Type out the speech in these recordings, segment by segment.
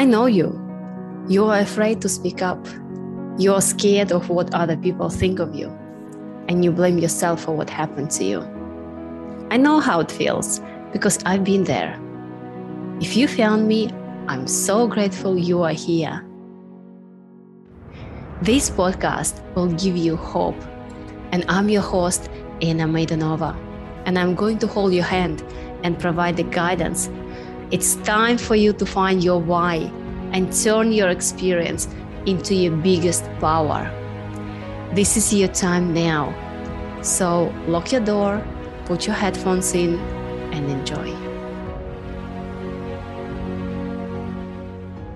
I know you. You are afraid to speak up. You are scared of what other people think of you. And you blame yourself for what happened to you. I know how it feels because I've been there. If you found me, I'm so grateful you are here. This podcast will give you hope. And I'm your host, Anna Maidanova. And I'm going to hold your hand and provide the guidance. It's time for you to find your why and turn your experience into your biggest power. This is your time now. So lock your door, put your headphones in, and enjoy.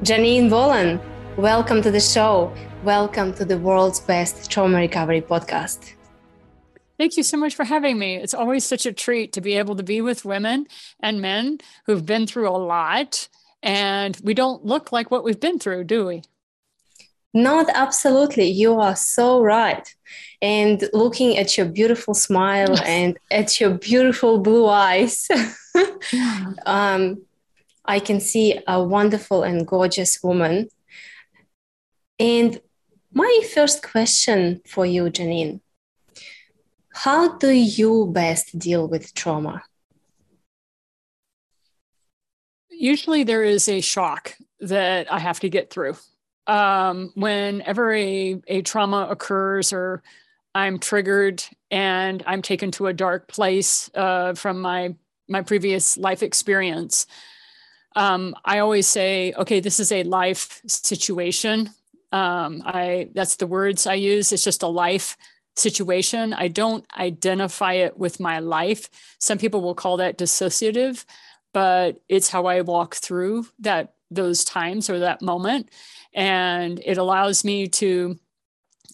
Janine Bolon, welcome to the show. Welcome to the world's best trauma recovery podcast. Thank you so much for having me. It's always such a treat to be able to be with women and men who've been through a lot. And we don't look like what we've been through, do we? Not absolutely. You are so right. And looking at your beautiful smile and at your beautiful blue eyes, um, I can see a wonderful and gorgeous woman. And my first question for you, Janine how do you best deal with trauma? Usually, there is a shock that I have to get through. Um, whenever a, a trauma occurs or I'm triggered and I'm taken to a dark place uh, from my my previous life experience, um, I always say, okay, this is a life situation. Um, I that's the words I use. It's just a life situation. I don't identify it with my life. Some people will call that dissociative, but it's how I walk through that those times or that moment. And it allows me to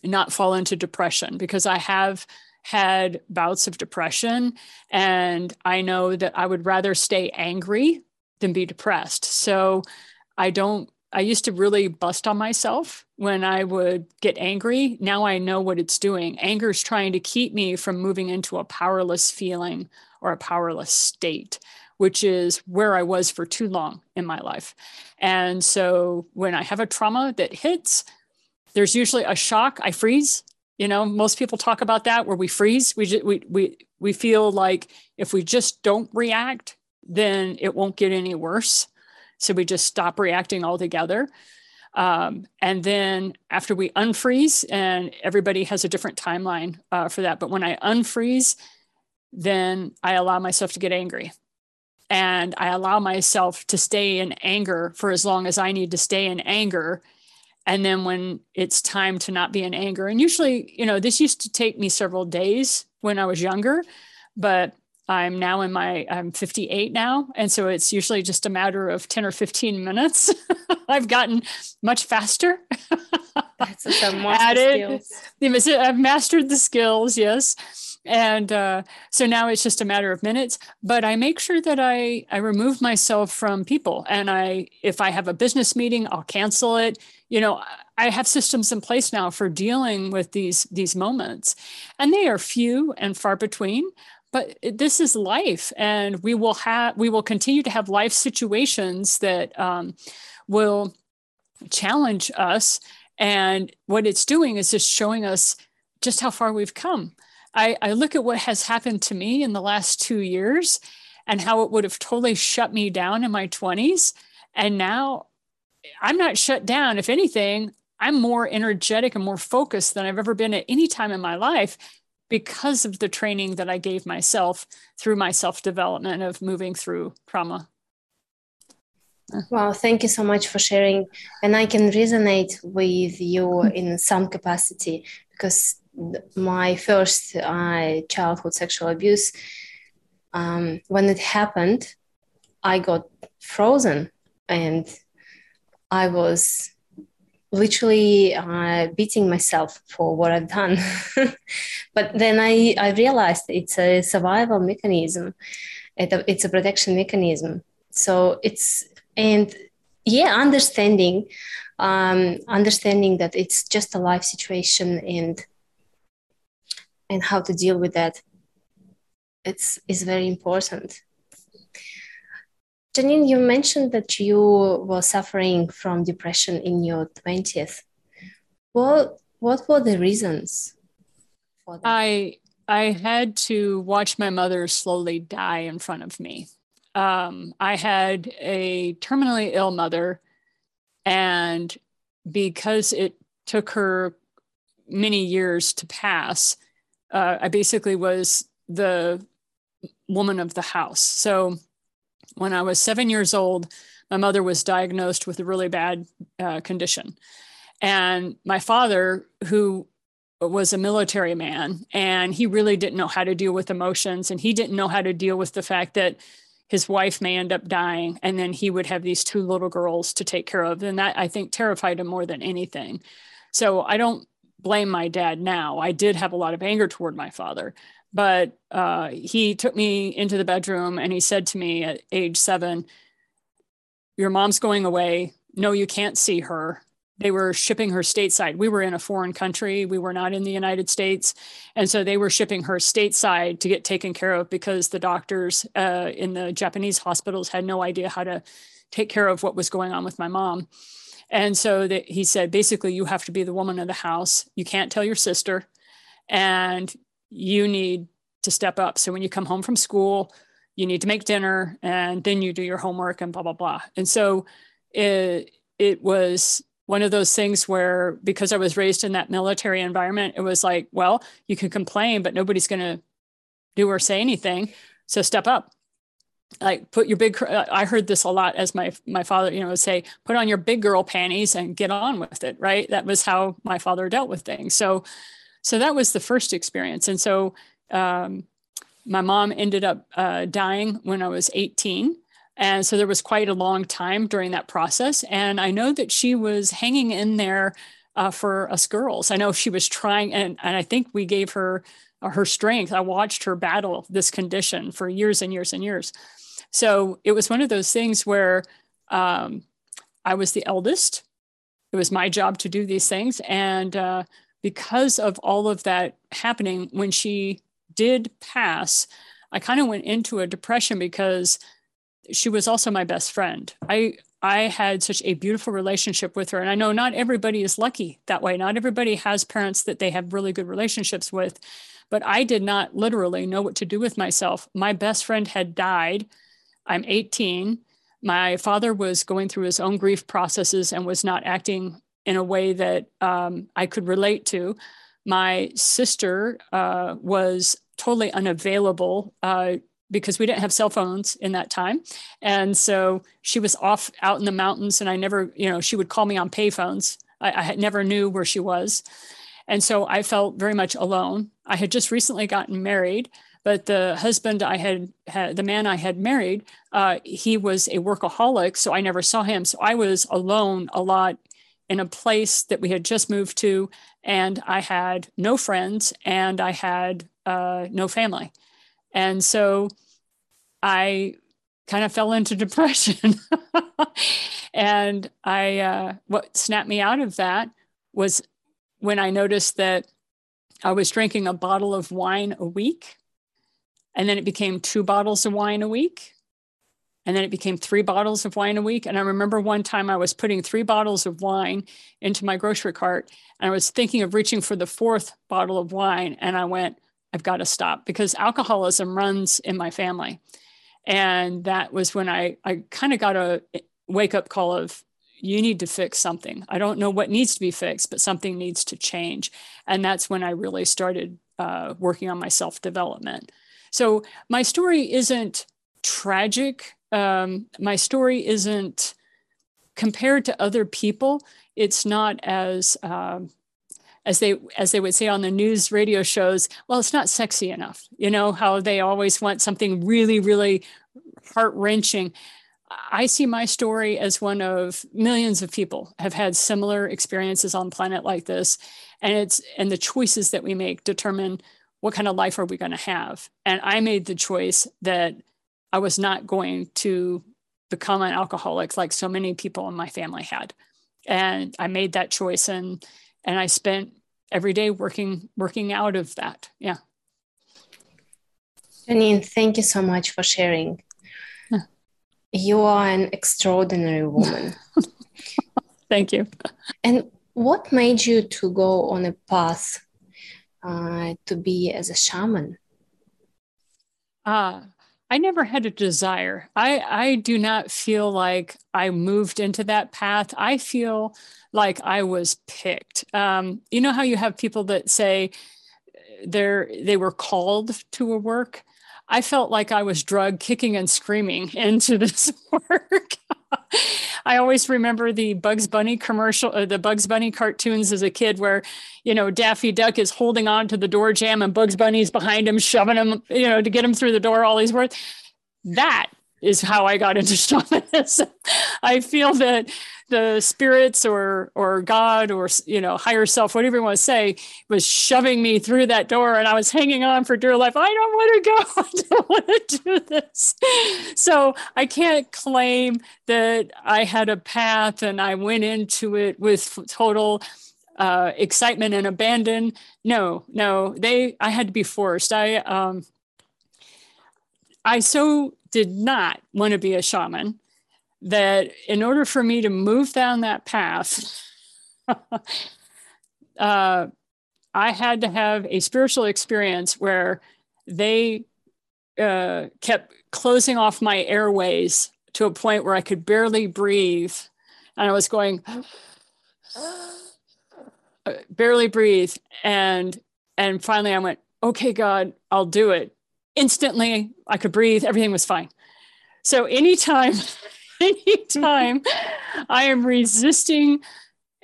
not fall into depression because I have had bouts of depression and I know that I would rather stay angry than be depressed. So I don't I used to really bust on myself when I would get angry. Now I know what it's doing. Anger is trying to keep me from moving into a powerless feeling or a powerless state, which is where I was for too long in my life. And so when I have a trauma that hits, there's usually a shock. I freeze. You know, most people talk about that where we freeze. We just, we we we feel like if we just don't react, then it won't get any worse. So we just stop reacting altogether. Um, and then after we unfreeze, and everybody has a different timeline uh, for that. But when I unfreeze, then I allow myself to get angry. And I allow myself to stay in anger for as long as I need to stay in anger. And then when it's time to not be in anger, and usually, you know, this used to take me several days when I was younger, but I'm now in my, I'm 58 now. And so it's usually just a matter of 10 or 15 minutes. I've gotten much faster. That's at it. I've mastered the skills, yes. And uh, so now it's just a matter of minutes. But I make sure that I, I remove myself from people. And I, if I have a business meeting, I'll cancel it. You know, I have systems in place now for dealing with these these moments, and they are few and far between but this is life and we will have we will continue to have life situations that um, will challenge us and what it's doing is just showing us just how far we've come I, I look at what has happened to me in the last two years and how it would have totally shut me down in my 20s and now i'm not shut down if anything i'm more energetic and more focused than i've ever been at any time in my life because of the training that I gave myself through my self development of moving through trauma. Wow, thank you so much for sharing. And I can resonate with you hmm. in some capacity because my first uh, childhood sexual abuse, um, when it happened, I got frozen and I was literally uh, beating myself for what I've done. but then I, I realized it's a survival mechanism, it's a protection mechanism. So it's, and yeah, understanding, um, understanding that it's just a life situation and, and how to deal with that. It's is very important. Janine, you mentioned that you were suffering from depression in your 20th. What, what were the reasons for that? I, I had to watch my mother slowly die in front of me. Um, I had a terminally ill mother, and because it took her many years to pass, uh, I basically was the woman of the house. So when I was seven years old, my mother was diagnosed with a really bad uh, condition. And my father, who was a military man, and he really didn't know how to deal with emotions, and he didn't know how to deal with the fact that his wife may end up dying, and then he would have these two little girls to take care of. And that I think terrified him more than anything. So I don't blame my dad now. I did have a lot of anger toward my father, but uh, he took me into the bedroom and he said to me at age seven, Your mom's going away. No, you can't see her. They were shipping her stateside. We were in a foreign country. We were not in the United States. And so they were shipping her stateside to get taken care of because the doctors uh, in the Japanese hospitals had no idea how to take care of what was going on with my mom. And so he said, basically, you have to be the woman of the house. You can't tell your sister. And you need to step up. So when you come home from school, you need to make dinner and then you do your homework and blah, blah, blah. And so it, it was one of those things where because I was raised in that military environment, it was like, well, you can complain, but nobody's going to do or say anything. So step up. Like put your big I heard this a lot as my my father, you know, would say, put on your big girl panties and get on with it, right? That was how my father dealt with things. So so that was the first experience. And so um, my mom ended up uh, dying when I was 18. And so there was quite a long time during that process. And I know that she was hanging in there uh, for us girls. I know she was trying, and, and I think we gave her uh, her strength. I watched her battle this condition for years and years and years. So it was one of those things where um, I was the eldest. It was my job to do these things. And uh, because of all of that happening, when she did pass, I kind of went into a depression because she was also my best friend. I I had such a beautiful relationship with her. And I know not everybody is lucky that way. Not everybody has parents that they have really good relationships with. But I did not literally know what to do with myself. My best friend had died. I'm 18. My father was going through his own grief processes and was not acting in a way that um, I could relate to. My sister uh, was totally unavailable uh, because we didn't have cell phones in that time. And so she was off out in the mountains, and I never, you know, she would call me on payphones. I, I never knew where she was. And so I felt very much alone. I had just recently gotten married, but the husband I had, had the man I had married, uh, he was a workaholic. So I never saw him. So I was alone a lot in a place that we had just moved to, and I had no friends and I had uh, no family. And so I kind of fell into depression. and I, uh, what snapped me out of that was when I noticed that I was drinking a bottle of wine a week. And then it became two bottles of wine a week. And then it became three bottles of wine a week. And I remember one time I was putting three bottles of wine into my grocery cart. And I was thinking of reaching for the fourth bottle of wine. And I went, I've got to stop because alcoholism runs in my family. And that was when I, I kind of got a eh, wake up call of, you need to fix something. I don't know what needs to be fixed, but something needs to change. And that's when I really started uh, working on my self development. So my story isn't tragic um, my story isn't compared to other people. It's not as um, as they as they would say on the news radio shows. Well, it's not sexy enough. You know how they always want something really, really heart wrenching. I see my story as one of millions of people have had similar experiences on planet like this, and it's and the choices that we make determine what kind of life are we going to have. And I made the choice that I was not going to become an alcoholic like so many people in my family had. And I made that choice and and I spent every day working working out of that. Yeah. Janine, thank you so much for sharing. You are an extraordinary woman. Thank you. And what made you to go on a path uh, to be as a shaman? Uh, I never had a desire. I, I do not feel like I moved into that path. I feel like I was picked. Um, you know how you have people that say they're they were called to a work. I felt like I was drugged, kicking and screaming into this work. I always remember the Bugs Bunny commercial, uh, the Bugs Bunny cartoons as a kid, where you know Daffy Duck is holding on to the door jamb and Bugs Bunny's behind him, shoving him, you know, to get him through the door. All he's worth. That is how I got into shamanism. I feel that the spirits or or God or you know higher self, whatever you want to say, was shoving me through that door, and I was hanging on for dear life. I don't want to go. I don't want to do this. So I can't claim that I had a path and I went into it with total uh, excitement and abandon. No, no, they. I had to be forced. I um, I so did not want to be a shaman that in order for me to move down that path, uh, I had to have a spiritual experience where they uh, kept closing off my airways to a point where I could barely breathe. And I was going, barely breathe. And, and finally I went, okay, God, I'll do it. Instantly, I could breathe. Everything was fine. So anytime anytime I am resisting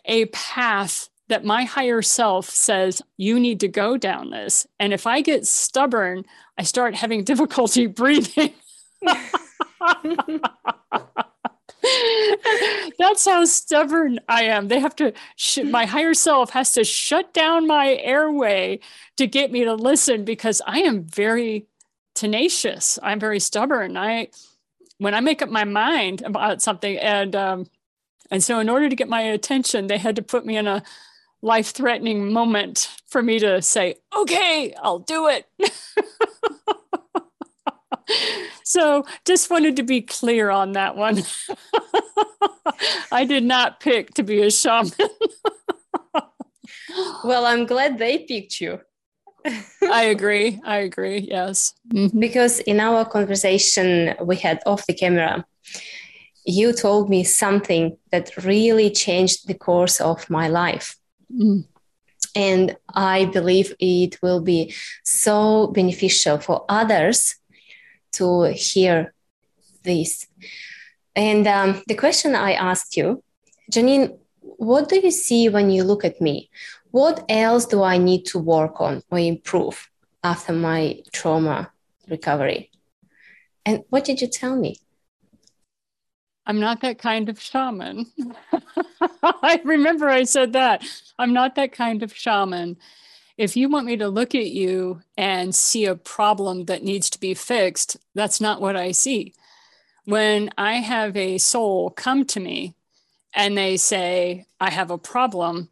a path that my higher self says you need to go down this. And if I get stubborn, I start having difficulty breathing. That's how stubborn I am. They have to, sh- my higher self has to shut down my airway to get me to listen because I am very tenacious. I'm very stubborn. I, when I make up my mind about something, and um, and so in order to get my attention, they had to put me in a life threatening moment for me to say, "Okay, I'll do it." so just wanted to be clear on that one. I did not pick to be a shaman. well, I'm glad they picked you. I agree. I agree. Yes. Mm-hmm. Because in our conversation we had off the camera, you told me something that really changed the course of my life. Mm. And I believe it will be so beneficial for others to hear this. And um, the question I asked you, Janine, what do you see when you look at me? What else do I need to work on or improve after my trauma recovery? And what did you tell me? I'm not that kind of shaman. I remember I said that. I'm not that kind of shaman. If you want me to look at you and see a problem that needs to be fixed, that's not what I see. When I have a soul come to me and they say, I have a problem,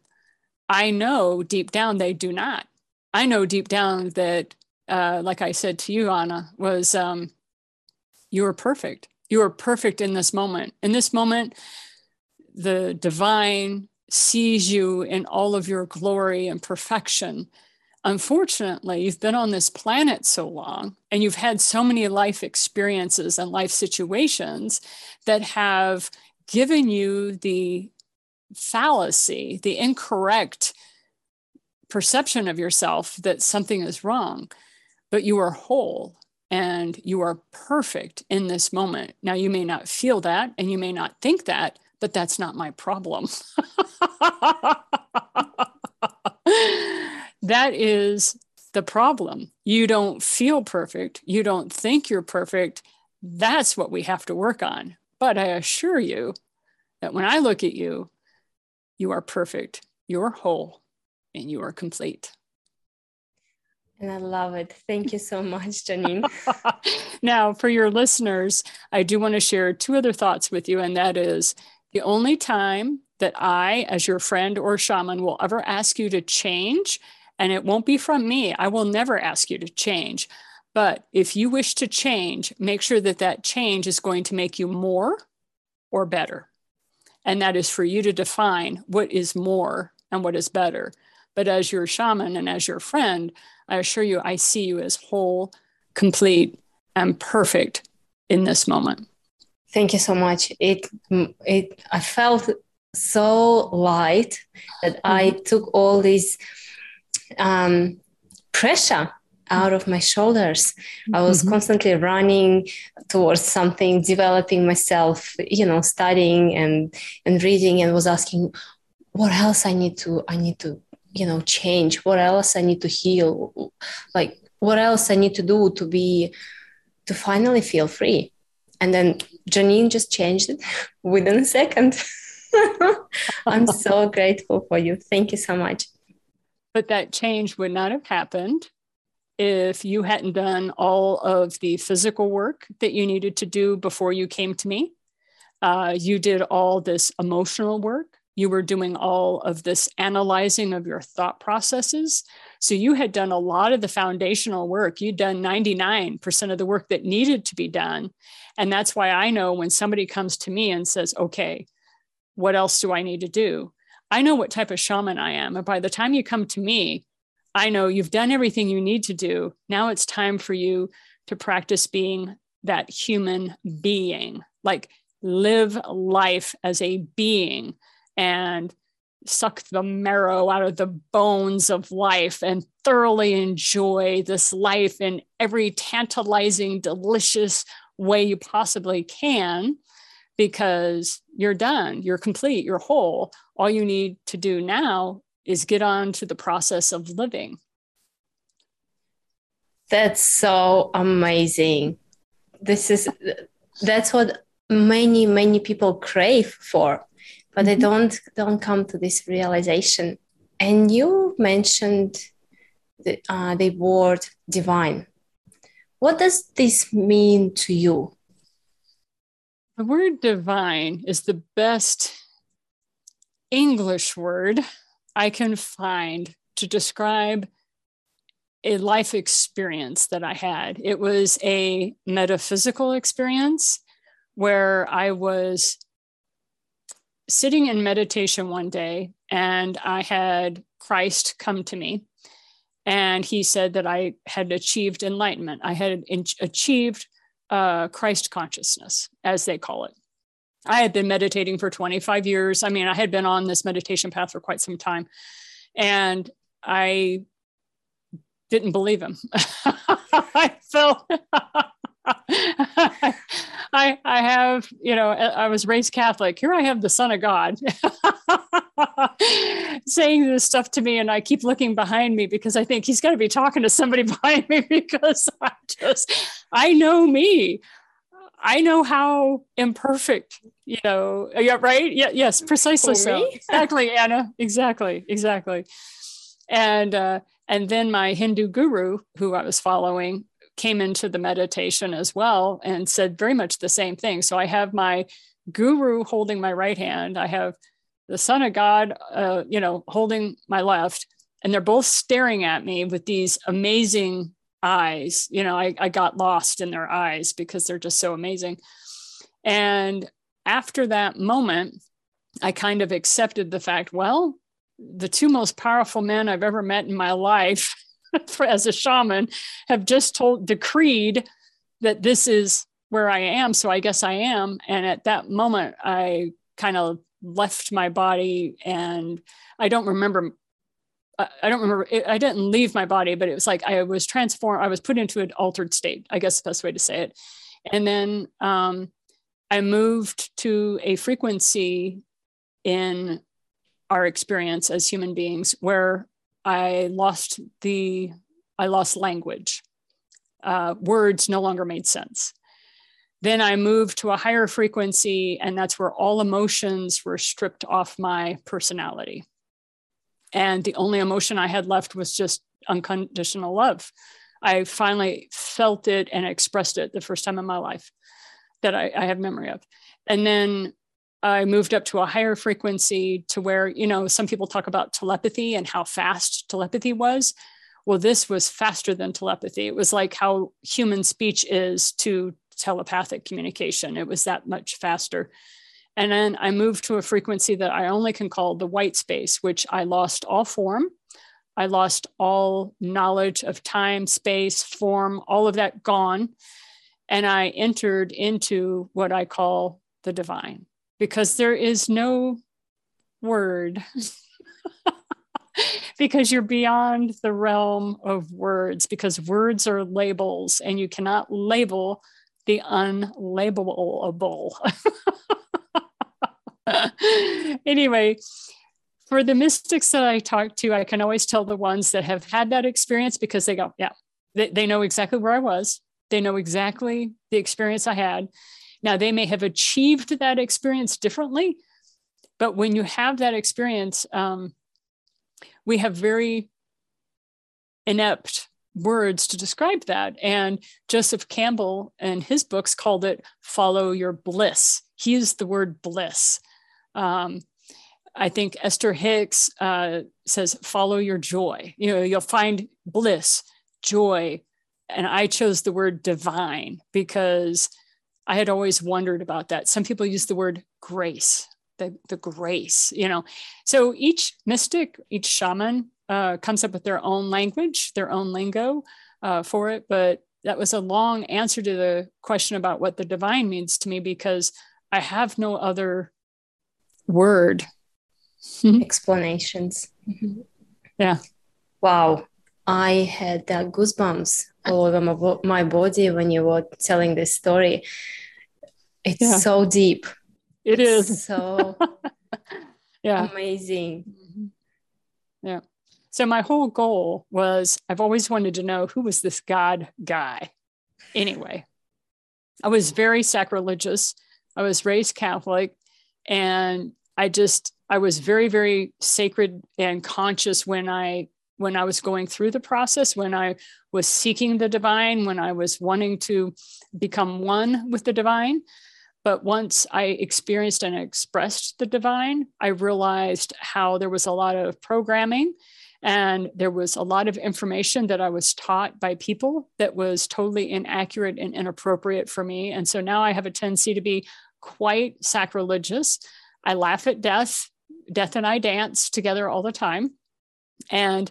I know deep down they do not. I know deep down that, uh, like I said to you, Anna, was um, you are perfect. You are perfect in this moment. In this moment, the divine sees you in all of your glory and perfection. Unfortunately, you've been on this planet so long and you've had so many life experiences and life situations that have given you the fallacy, the incorrect perception of yourself that something is wrong, but you are whole and you are perfect in this moment. Now, you may not feel that and you may not think that, but that's not my problem. that is the problem. You don't feel perfect. You don't think you're perfect. That's what we have to work on. But I assure you that when I look at you, you are perfect, you are whole, and you are complete. And I love it. Thank you so much, Janine. now, for your listeners, I do want to share two other thoughts with you, and that is the only time that I, as your friend or shaman, will ever ask you to change, and it won't be from me. I will never ask you to change. But if you wish to change, make sure that that change is going to make you more or better. And that is for you to define what is more and what is better. But as your shaman and as your friend, I assure you, I see you as whole, complete, and perfect in this moment. Thank you so much. It, it, I felt so light that mm-hmm. I took all this um, pressure out of my shoulders. I was mm-hmm. constantly running towards something, developing myself, you know, studying and and reading and was asking what else I need to I need to, you know, change, what else I need to heal, like what else I need to do to be to finally feel free. And then Janine just changed it within a second. I'm so grateful for you. Thank you so much. But that change would not have happened if you hadn't done all of the physical work that you needed to do before you came to me. Uh, you did all this emotional work. You were doing all of this analyzing of your thought processes. So you had done a lot of the foundational work. You'd done 99% of the work that needed to be done. And that's why I know when somebody comes to me and says, okay, what else do I need to do? I know what type of shaman I am. And by the time you come to me, I know you've done everything you need to do. Now it's time for you to practice being that human being, like live life as a being and suck the marrow out of the bones of life and thoroughly enjoy this life in every tantalizing, delicious way you possibly can because you're done, you're complete, you're whole. All you need to do now is get on to the process of living. That's so amazing. This is that's what many many people crave for, but mm-hmm. they don't don't come to this realization. And you mentioned the uh, the word divine. What does this mean to you? The word divine is the best English word I can find to describe a life experience that I had. It was a metaphysical experience where I was sitting in meditation one day and I had Christ come to me. And he said that I had achieved enlightenment. I had achieved uh, Christ consciousness, as they call it. I had been meditating for 25 years. I mean, I had been on this meditation path for quite some time. And I didn't believe him. I felt I I have, you know, I was raised Catholic. Here I have the Son of God saying this stuff to me, and I keep looking behind me because I think he's going to be talking to somebody behind me because I just I know me. I know how imperfect, you know, yeah, right? Yeah, yes, precisely so. exactly, Anna. Exactly, exactly. And uh, and then my Hindu guru, who I was following, came into the meditation as well and said very much the same thing. So I have my guru holding my right hand. I have the Son of God, uh, you know, holding my left, and they're both staring at me with these amazing eyes. You know, I, I got lost in their eyes because they're just so amazing. And after that moment, I kind of accepted the fact, well, the two most powerful men I've ever met in my life as a shaman have just told decreed that this is where I am. So I guess I am. And at that moment, I kind of left my body and I don't remember I don't remember. I didn't leave my body, but it was like I was transformed. I was put into an altered state. I guess the best way to say it. And then um, I moved to a frequency in our experience as human beings where I lost the I lost language. Uh, words no longer made sense. Then I moved to a higher frequency, and that's where all emotions were stripped off my personality. And the only emotion I had left was just unconditional love. I finally felt it and expressed it the first time in my life that I, I have memory of. And then I moved up to a higher frequency to where, you know, some people talk about telepathy and how fast telepathy was. well, this was faster than telepathy. It was like how human speech is to telepathic communication. It was that much faster. And then I moved to a frequency that I only can call the white space, which I lost all form. I lost all knowledge of time, space, form, all of that gone. And I entered into what I call the divine because there is no word. because you're beyond the realm of words, because words are labels and you cannot label the unlabelable. anyway, for the mystics that I talk to, I can always tell the ones that have had that experience because they go, yeah, they, they know exactly where I was. They know exactly the experience I had. Now, they may have achieved that experience differently, but when you have that experience, um, we have very inept words to describe that. And Joseph Campbell and his books called it follow your bliss. He used the word bliss. Um, I think Esther Hicks uh, says, follow your joy. You know, you'll find bliss, joy. And I chose the word divine because I had always wondered about that. Some people use the word grace, the, the grace, you know. So each mystic, each shaman uh, comes up with their own language, their own lingo uh, for it. But that was a long answer to the question about what the divine means to me because I have no other word. Explanations. Mm-hmm. Yeah. Wow. I had uh, goosebumps all over my, my body when you were telling this story. It's yeah. so deep. It it's is so yeah amazing. Mm-hmm. Yeah. So my whole goal was I've always wanted to know who was this God guy. Anyway, I was very sacrilegious. I was raised Catholic and I just I was very very sacred and conscious when I when I was going through the process, when I was seeking the divine, when I was wanting to become one with the divine. But once I experienced and expressed the divine, I realized how there was a lot of programming and there was a lot of information that I was taught by people that was totally inaccurate and inappropriate for me. And so now I have a tendency to be quite sacrilegious. I laugh at death. Death and I dance together all the time. And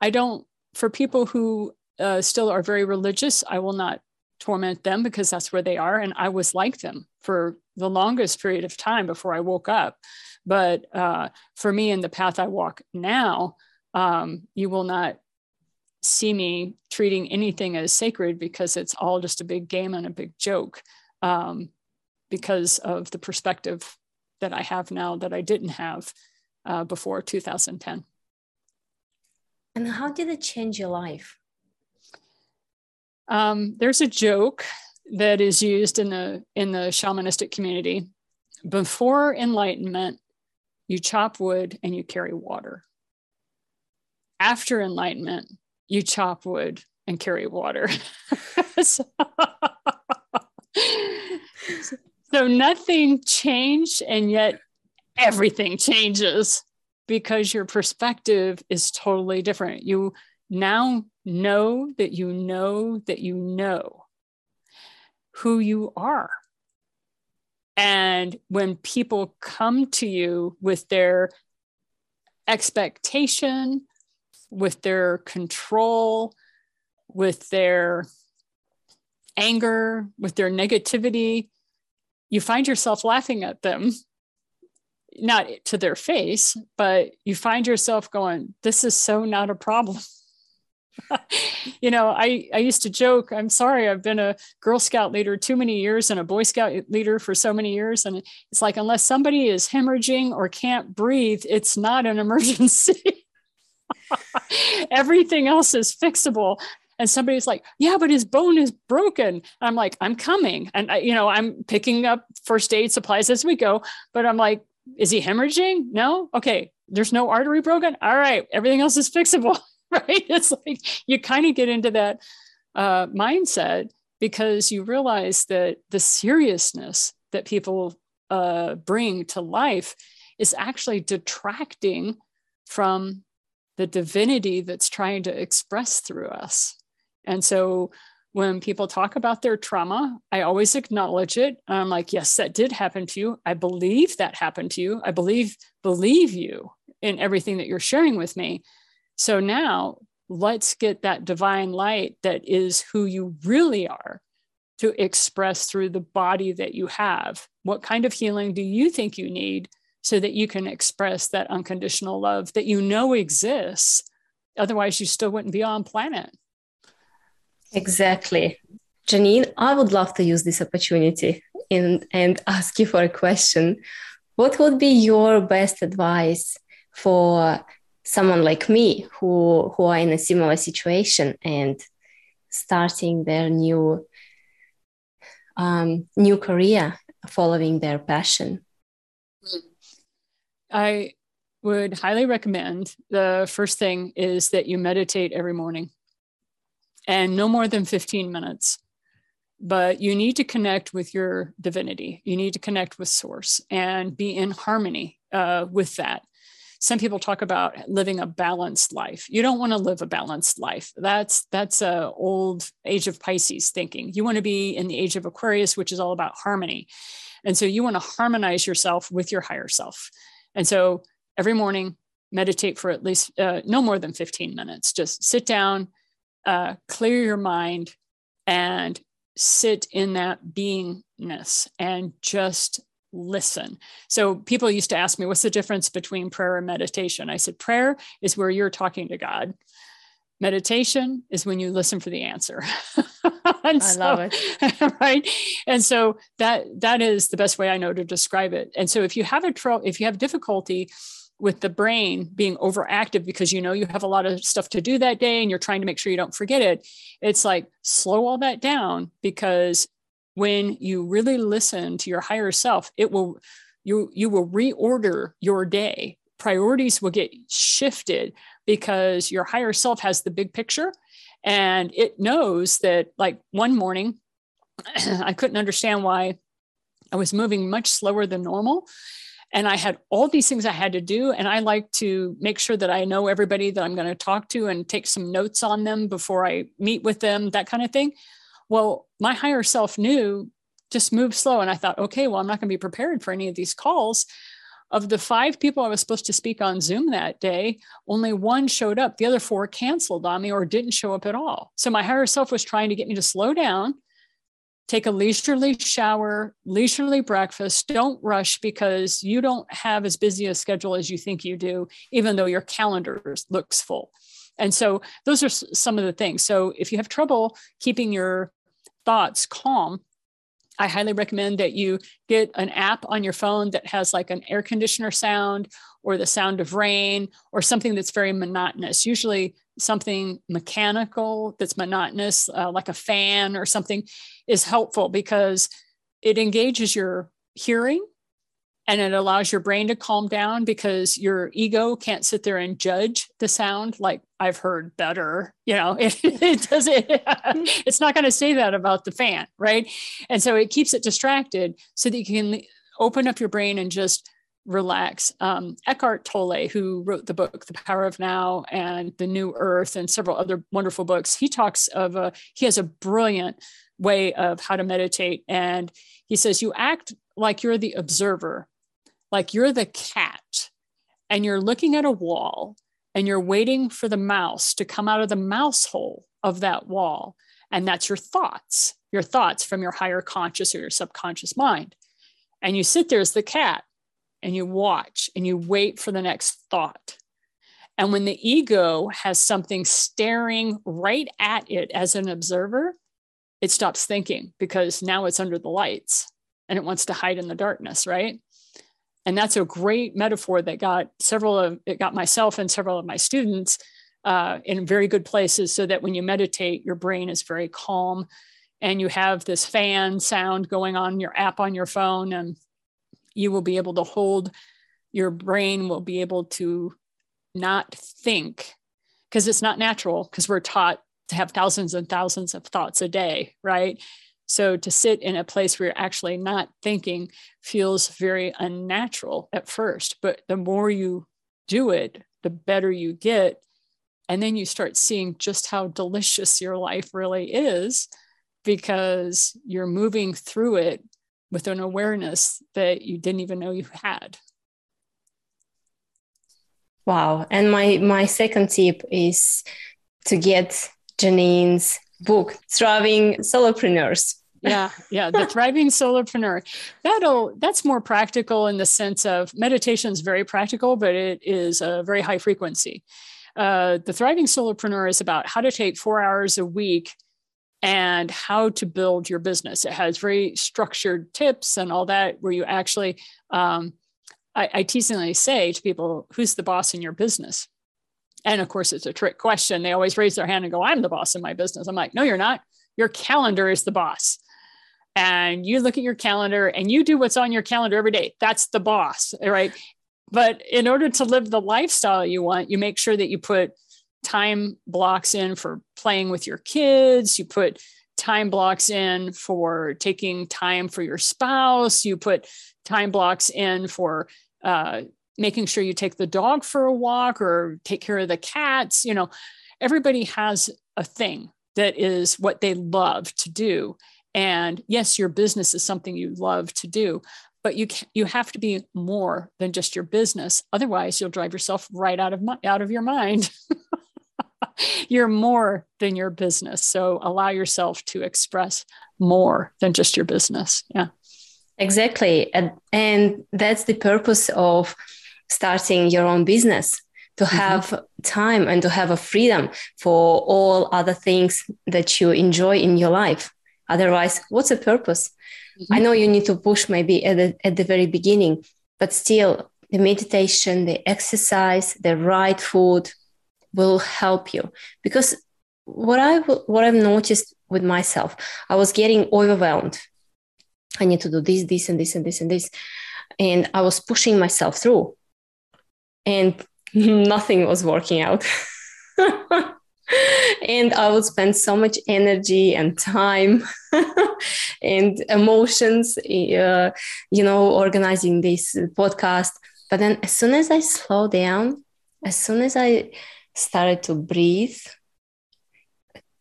I don't, for people who uh, still are very religious, I will not torment them because that's where they are. And I was like them for the longest period of time before I woke up. But uh, for me, in the path I walk now, um, you will not see me treating anything as sacred because it's all just a big game and a big joke um, because of the perspective that I have now that I didn't have uh, before 2010. And how did it change your life? Um, there's a joke that is used in the in the shamanistic community. Before enlightenment, you chop wood and you carry water after enlightenment, you chop wood and carry water. so, so nothing changed, and yet everything changes because your perspective is totally different. You now know that you know that you know who you are. And when people come to you with their expectation with their control, with their anger, with their negativity, you find yourself laughing at them, not to their face, but you find yourself going, This is so not a problem. you know, I, I used to joke, I'm sorry, I've been a Girl Scout leader too many years and a Boy Scout leader for so many years. And it's like, unless somebody is hemorrhaging or can't breathe, it's not an emergency. Everything else is fixable. And somebody's like, yeah, but his bone is broken. and I'm like, I'm coming. And, I, you know, I'm picking up first aid supplies as we go. But I'm like, is he hemorrhaging? No. Okay. There's no artery broken. All right. Everything else is fixable. right. It's like you kind of get into that uh, mindset because you realize that the seriousness that people uh, bring to life is actually detracting from the divinity that's trying to express through us. And so when people talk about their trauma, I always acknowledge it. I'm like, yes, that did happen to you. I believe that happened to you. I believe believe you in everything that you're sharing with me. So now let's get that divine light that is who you really are to express through the body that you have. What kind of healing do you think you need so that you can express that unconditional love that you know exists? Otherwise, you still wouldn't be on planet. Exactly. Janine, I would love to use this opportunity and, and ask you for a question. What would be your best advice for someone like me who, who are in a similar situation and starting their new um, new career following their passion? I would highly recommend the first thing is that you meditate every morning and no more than 15 minutes. But you need to connect with your divinity. You need to connect with source and be in harmony uh, with that. Some people talk about living a balanced life. You don't want to live a balanced life. That's that's a old age of Pisces thinking. You want to be in the age of Aquarius, which is all about harmony. And so you want to harmonize yourself with your higher self. And so every morning, meditate for at least uh, no more than 15 minutes. Just sit down, uh, clear your mind and sit in that beingness and just listen. So people used to ask me, what's the difference between prayer and meditation? I said, prayer is where you're talking to God. Meditation is when you listen for the answer. I so, love it. right. And so that that is the best way I know to describe it. And so if you have a trouble, if you have difficulty with the brain being overactive because you know you have a lot of stuff to do that day and you're trying to make sure you don't forget it it's like slow all that down because when you really listen to your higher self it will you you will reorder your day. Priorities will get shifted because your higher self has the big picture and it knows that like one morning i couldn't understand why i was moving much slower than normal and I had all these things I had to do. And I like to make sure that I know everybody that I'm going to talk to and take some notes on them before I meet with them, that kind of thing. Well, my higher self knew just move slow. And I thought, okay, well, I'm not going to be prepared for any of these calls. Of the five people I was supposed to speak on Zoom that day, only one showed up. The other four canceled on me or didn't show up at all. So my higher self was trying to get me to slow down take a leisurely shower, leisurely breakfast. Don't rush because you don't have as busy a schedule as you think you do, even though your calendar looks full. And so those are some of the things. So if you have trouble keeping your thoughts calm, I highly recommend that you get an app on your phone that has like an air conditioner sound or the sound of rain or something that's very monotonous. Usually, something mechanical that's monotonous, uh, like a fan or something, is helpful because it engages your hearing and it allows your brain to calm down because your ego can't sit there and judge the sound like i've heard better you know it, it doesn't it's not going to say that about the fan right and so it keeps it distracted so that you can open up your brain and just relax. Um, Eckhart Tolle, who wrote the book The Power of Now and The New Earth and several other wonderful books, he talks of a, he has a brilliant way of how to meditate. And he says, you act like you're the observer, like you're the cat, and you're looking at a wall and you're waiting for the mouse to come out of the mouse hole of that wall. And that's your thoughts, your thoughts from your higher conscious or your subconscious mind. And you sit there as the cat and you watch and you wait for the next thought. And when the ego has something staring right at it as an observer, it stops thinking because now it's under the lights and it wants to hide in the darkness, right? And that's a great metaphor that got several of it got myself and several of my students uh, in very good places so that when you meditate, your brain is very calm and you have this fan sound going on your app on your phone and you will be able to hold your brain will be able to not think because it's not natural because we're taught to have thousands and thousands of thoughts a day right so to sit in a place where you're actually not thinking feels very unnatural at first but the more you do it the better you get And then you start seeing just how delicious your life really is because you're moving through it with an awareness that you didn't even know you had. Wow. And my my second tip is to get Janine's book, Thriving Solopreneurs. yeah, yeah, the thriving solopreneur. That'll that's more practical in the sense of meditation is very practical, but it is a very high frequency. Uh, the thriving solopreneur is about how to take four hours a week and how to build your business. It has very structured tips and all that, where you actually, um, I, I teasingly say to people, who's the boss in your business? And of course, it's a trick question. They always raise their hand and go, I'm the boss in my business. I'm like, no, you're not. Your calendar is the boss. And you look at your calendar and you do what's on your calendar every day. That's the boss, right? But in order to live the lifestyle you want, you make sure that you put time blocks in for playing with your kids, you put time blocks in for taking time for your spouse, you put time blocks in for uh, making sure you take the dog for a walk or take care of the cats. You know, everybody has a thing that is what they love to do. And yes, your business is something you love to do, but you you have to be more than just your business. Otherwise, you'll drive yourself right out of out of your mind. you're more than your business. So allow yourself to express more than just your business. Yeah. Exactly. And, and that's the purpose of starting your own business to mm-hmm. have mm-hmm. time and to have a freedom for all other things that you enjoy in your life. Otherwise, what's the purpose? Mm-hmm. I know you need to push maybe at the, at the very beginning, but still, the meditation, the exercise, the right food, will help you because what I what I've noticed with myself, I was getting overwhelmed. I need to do this, this, and this, and this, and this, and I was pushing myself through, and nothing was working out. and I would spend so much energy and time and emotions, uh, you know, organizing this podcast. But then, as soon as I slow down, as soon as I started to breathe,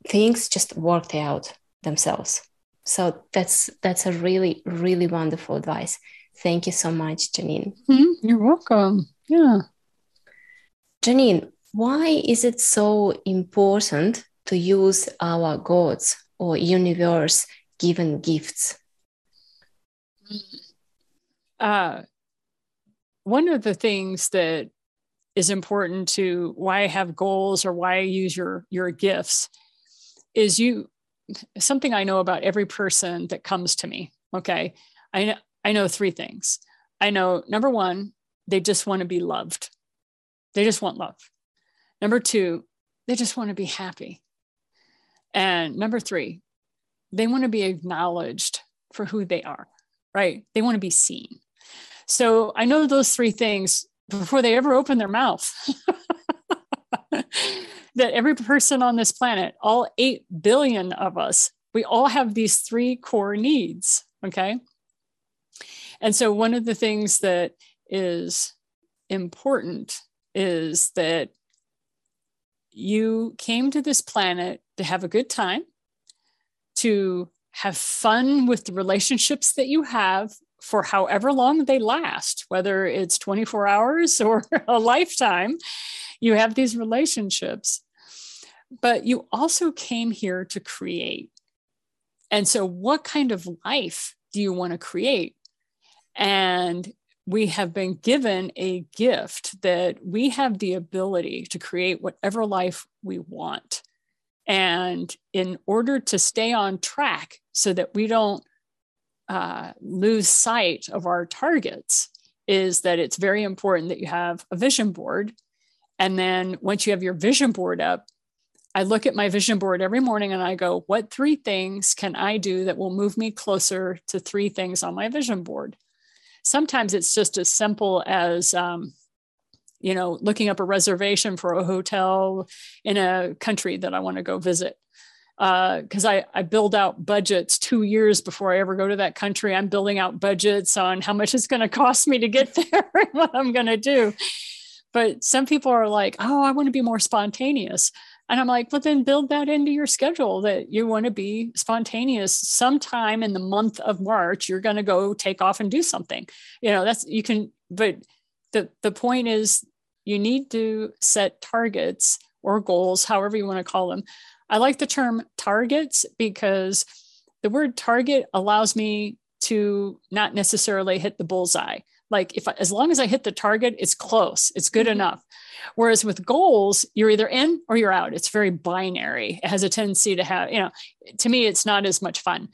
things just worked out themselves. So that's that's a really really wonderful advice. Thank you so much, Janine. Mm-hmm. You're welcome. Yeah. Janine, why is it so important to use our gods or universe given gifts? Uh, one of the things that is important to why I have goals or why I use your your gifts is you something I know about every person that comes to me. Okay. I know I know three things. I know number one, they just want to be loved. They just want love. Number two, they just want to be happy. And number three, they want to be acknowledged for who they are, right? They want to be seen. So I know those three things before they ever open their mouth. that every person on this planet, all 8 billion of us, we all have these three core needs. Okay. And so, one of the things that is important is that you came to this planet to have a good time, to have fun with the relationships that you have for however long they last, whether it's 24 hours or a lifetime, you have these relationships. But you also came here to create. And so, what kind of life do you want to create? And we have been given a gift that we have the ability to create whatever life we want. And in order to stay on track so that we don't uh, lose sight of our targets is that it's very important that you have a vision board. And then once you have your vision board up, I look at my vision board every morning and I go, what three things can I do that will move me closer to three things on my vision board? Sometimes it's just as simple as, um, you know, looking up a reservation for a hotel in a country that I want to go visit because uh, I, I build out budgets two years before I ever go to that country. I'm building out budgets on how much it's going to cost me to get there and what I'm going to do. But some people are like, oh, I want to be more spontaneous. And I'm like, well, then build that into your schedule that you want to be spontaneous. Sometime in the month of March, you're going to go take off and do something. You know, that's you can, but the the point is you need to set targets or goals, however you want to call them. I like the term targets because the word target allows me to not necessarily hit the bullseye like if I, as long as i hit the target it's close it's good mm-hmm. enough. Whereas with goals you're either in or you're out. It's very binary. It has a tendency to have you know to me it's not as much fun.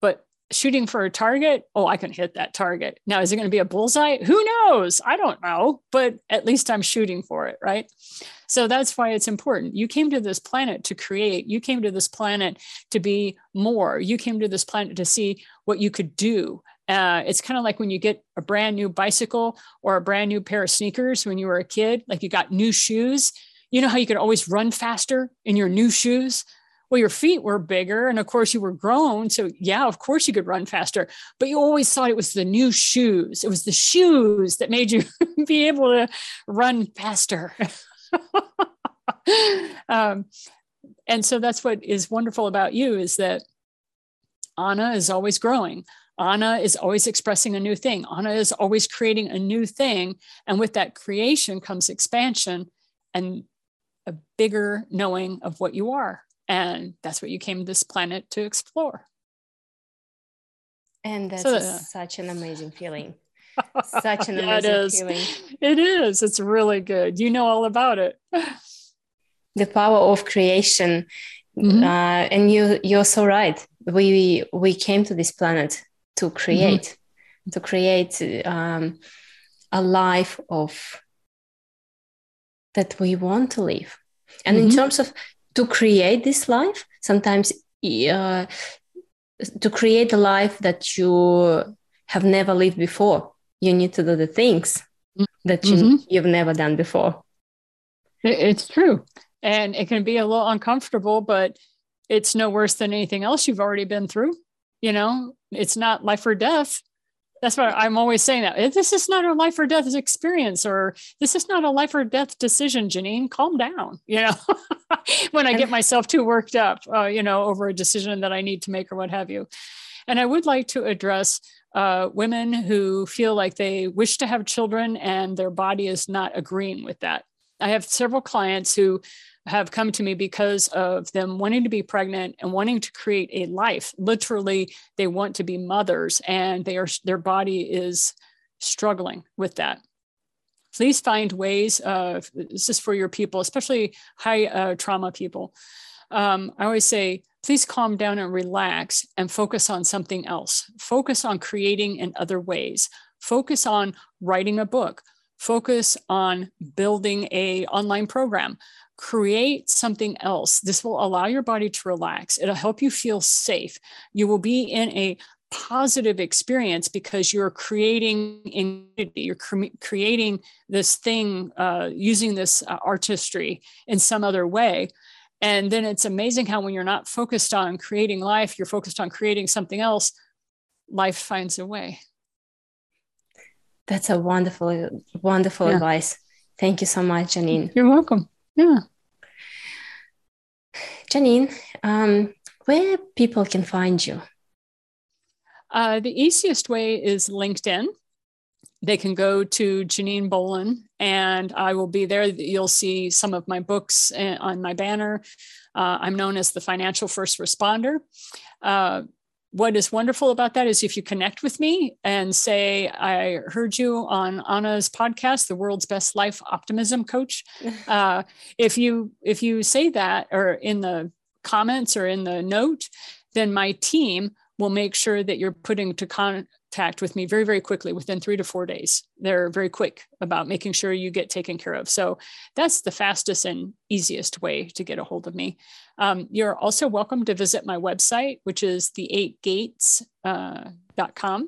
But shooting for a target oh i can hit that target. Now is it going to be a bullseye? Who knows? I don't know but at least i'm shooting for it right? So that's why it's important. You came to this planet to create. You came to this planet to be more. You came to this planet to see what you could do uh, it's kind of like when you get a brand new bicycle or a brand new pair of sneakers when you were a kid, like you got new shoes. You know how you could always run faster in your new shoes? Well, your feet were bigger, and of course, you were grown. So, yeah, of course, you could run faster, but you always thought it was the new shoes. It was the shoes that made you be able to run faster. um, and so, that's what is wonderful about you is that Anna is always growing. Anna is always expressing a new thing. Anna is always creating a new thing. And with that creation comes expansion and a bigger knowing of what you are. And that's what you came to this planet to explore. And that's so, uh, such an amazing feeling. Such an yeah, amazing it is. feeling. It is. It's really good. You know all about it. the power of creation. Mm-hmm. Uh, and you you're so right. We we came to this planet to mm-hmm. create mm-hmm. to create um, a life of that we want to live and mm-hmm. in terms of to create this life sometimes uh, to create a life that you have never lived before you need to do the things that you, mm-hmm. you've never done before it's true and it can be a little uncomfortable but it's no worse than anything else you've already been through you know it's not life or death. That's what i'm always saying that this is not a life or death experience or this is not a life or death decision janine. Calm down you know? When i get myself too worked up uh, you know over a decision that i need to make or what have you. And i would like to address uh, women who feel like they wish to have children and their body is not agreeing with that. I have several clients who have come to me because of them wanting to be pregnant and wanting to create a life. Literally, they want to be mothers and they are their body is struggling with that. Please find ways of this is for your people, especially high uh, trauma people. Um, I always say, please calm down and relax and focus on something else. Focus on creating in other ways. Focus on writing a book focus on building a online program create something else. This will allow your body to relax. It'll help you feel safe. You will be in a positive experience because you're creating unity. You're cre- creating this thing uh, using this uh, artistry in some other way. And then it's amazing how when you're not focused on creating life, you're focused on creating something else, life finds a way. That's a wonderful, wonderful yeah. advice. Thank you so much, Janine. You're welcome. Yeah. Janine, um, where people can find you? Uh, the easiest way is LinkedIn. They can go to Janine Bolon, and I will be there. You'll see some of my books uh, on my banner. Uh, I'm known as the financial first responder. Uh, what is wonderful about that is if you connect with me and say i heard you on anna's podcast the world's best life optimism coach uh, if you if you say that or in the comments or in the note then my team will make sure that you're putting to contact with me very very quickly within three to four days. They're very quick about making sure you get taken care of. So that's the fastest and easiest way to get a hold of me um, you're also welcome to visit my website, which is the8gates.com. Uh,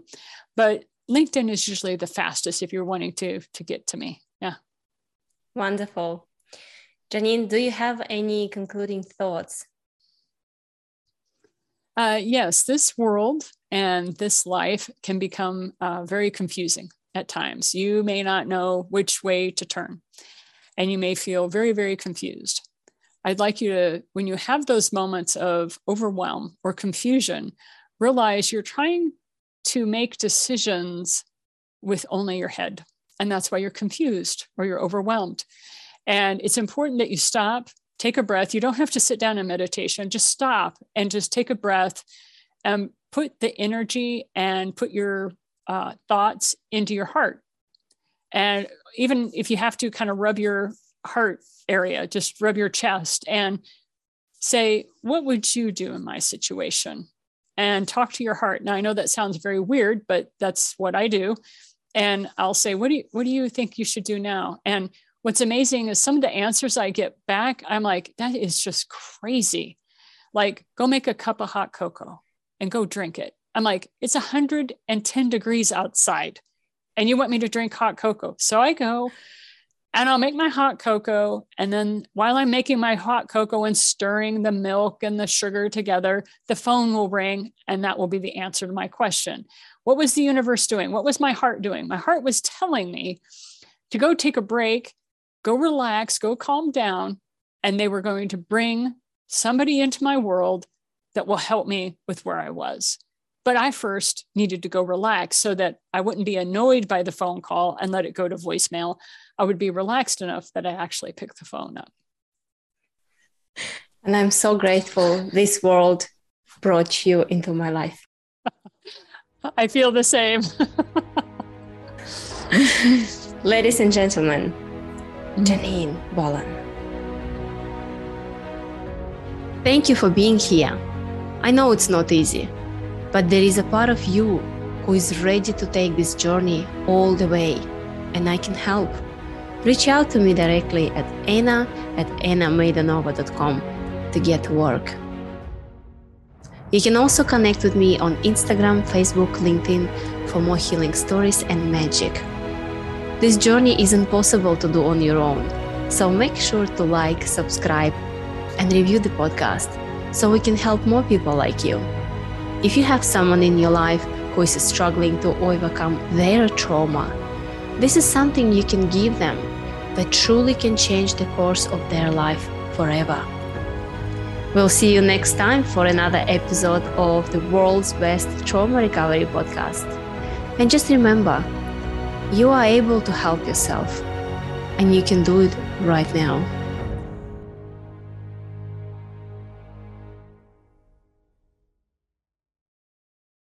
but LinkedIn is usually the fastest if you're wanting to, to get to me. Yeah. Wonderful. Janine, do you have any concluding thoughts? Uh, yes, this world and this life can become uh, very confusing at times. You may not know which way to turn. and you may feel very, very confused. I'd like you to, when you have those moments of overwhelm or confusion, realize you're trying to make decisions with only your head. And that's why you're confused or you're overwhelmed. And it's important that you stop, take a breath. You don't have to sit down in meditation, just stop and just take a breath and put the energy and put your uh, thoughts into your heart. And even if you have to kind of rub your heart area, just rub your chest and say, What would you do in my situation? And talk to your heart. Now, I know that sounds very weird, but that's what I do. And I'll say, What do you, what do you think you should do now? And what's amazing is some of the answers I get back, I'm like, That is just crazy. Like, go make a cup of hot cocoa and go drink it. I'm like, It's 110 degrees outside and you want me to drink hot cocoa. So I go and I'll make my hot cocoa. And then while I'm making my hot cocoa and stirring the milk and the sugar together, the phone will ring and that will be the answer to my question. What was the universe doing? What was my heart doing? My heart was telling me to go take a break, go relax, go calm down. And they were going to bring somebody into my world that will help me with where I was. But I first needed to go relax so that I wouldn't be annoyed by the phone call and let it go to voicemail. I would be relaxed enough that I actually pick the phone up. And I'm so grateful this world brought you into my life. I feel the same. Ladies and gentlemen, Janine Bolon. Thank you for being here. I know it's not easy, but there is a part of you who is ready to take this journey all the way, and I can help reach out to me directly at anna at annamaidanova.com to get to work. You can also connect with me on Instagram, Facebook, LinkedIn for more healing stories and magic. This journey isn't possible to do on your own, so make sure to like, subscribe, and review the podcast so we can help more people like you. If you have someone in your life who is struggling to overcome their trauma, this is something you can give them that truly can change the course of their life forever. We'll see you next time for another episode of the world's best trauma recovery podcast. And just remember, you are able to help yourself, and you can do it right now.